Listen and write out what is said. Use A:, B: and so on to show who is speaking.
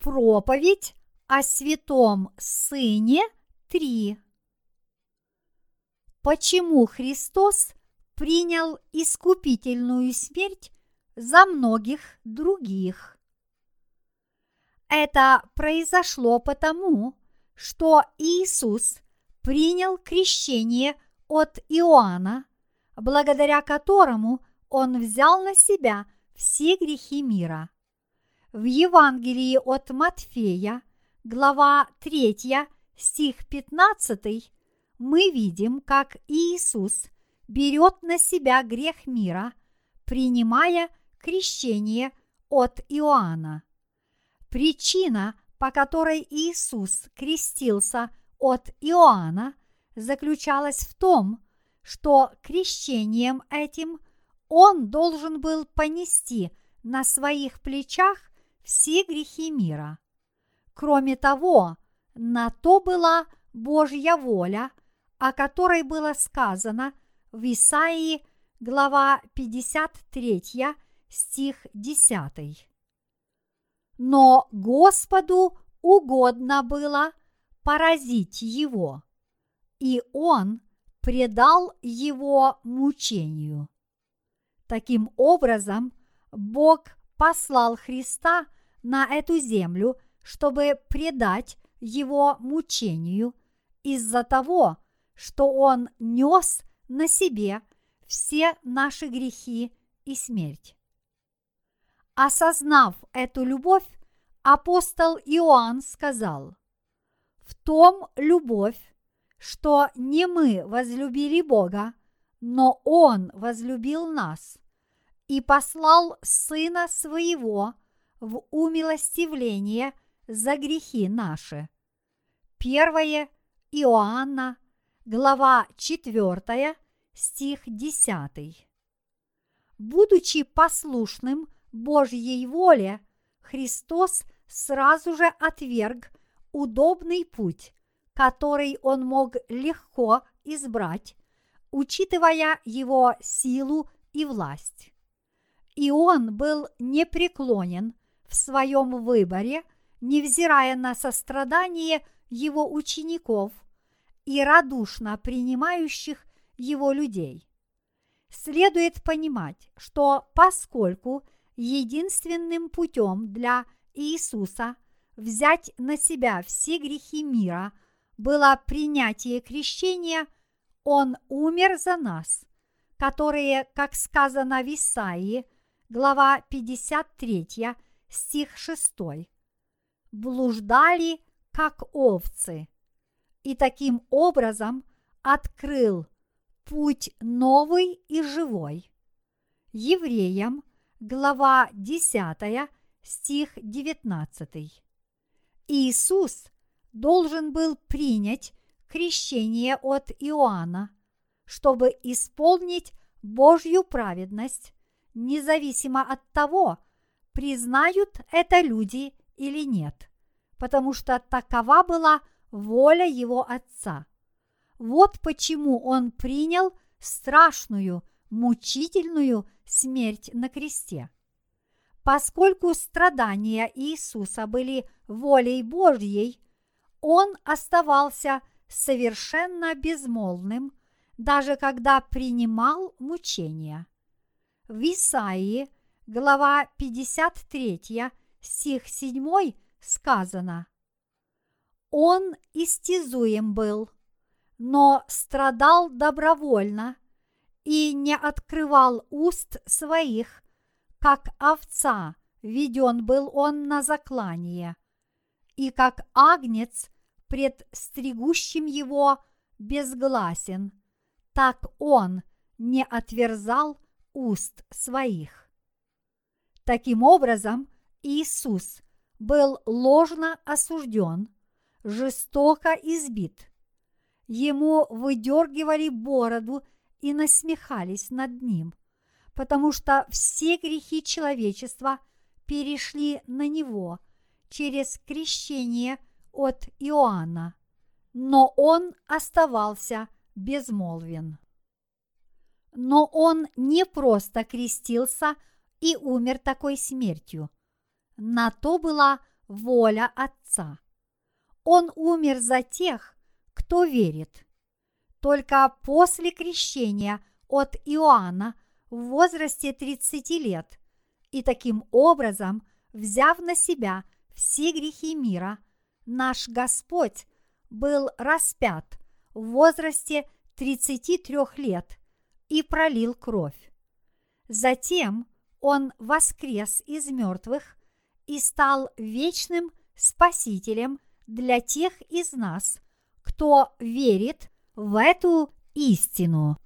A: Проповедь о святом Сыне 3. Почему Христос принял искупительную смерть за многих других? Это произошло потому, что Иисус принял крещение от Иоанна, благодаря которому он взял на себя все грехи мира – в Евангелии от Матфея, глава 3, стих 15, мы видим, как Иисус берет на себя грех мира, принимая крещение от Иоанна. Причина, по которой Иисус крестился от Иоанна, заключалась в том, что крещением этим он должен был понести на своих плечах все грехи мира. Кроме того, на то была Божья воля, о которой было сказано в Исаии, глава 53, стих 10. Но Господу угодно было поразить его, и он предал его мучению. Таким образом, Бог послал Христа на эту землю, чтобы предать его мучению из-за того, что он нес на себе все наши грехи и смерть. Осознав эту любовь, апостол Иоанн сказал, «В том любовь, что не мы возлюбили Бога, но Он возлюбил нас и послал Сына Своего в умилостивление за грехи наши. Первое Иоанна, глава 4, стих 10. Будучи послушным Божьей воле, Христос сразу же отверг удобный путь, который он мог легко избрать, учитывая его силу и власть и он был непреклонен в своем выборе, невзирая на сострадание его учеников и радушно принимающих его людей. Следует понимать, что поскольку единственным путем для Иисуса взять на себя все грехи мира было принятие крещения, Он умер за нас, которые, как сказано в Исаии, глава 53, стих 6. Блуждали, как овцы, и таким образом открыл путь новый и живой. Евреям, глава 10, стих 19. Иисус должен был принять крещение от Иоанна, чтобы исполнить Божью праведность независимо от того, признают это люди или нет, потому что такова была воля его отца. Вот почему он принял страшную, мучительную смерть на кресте. Поскольку страдания Иисуса были волей Божьей, он оставался совершенно безмолвным, даже когда принимал мучения – в Исаии, глава 53, стих 7 сказано «Он истязуем был, но страдал добровольно и не открывал уст своих, как овца веден был он на заклание, и как агнец пред стригущим его безгласен, так он не отверзал уст своих. Таким образом, Иисус был ложно осужден, жестоко избит. Ему выдергивали бороду и насмехались над ним, потому что все грехи человечества перешли на него через крещение от Иоанна, но он оставался безмолвен. Но он не просто крестился и умер такой смертью. На то была воля Отца. Он умер за тех, кто верит. Только после крещения от Иоанна в возрасте 30 лет и таким образом, взяв на себя все грехи мира, наш Господь был распят в возрасте 33 лет и пролил кровь. Затем Он воскрес из мертвых и стал вечным Спасителем для тех из нас, кто верит в эту истину.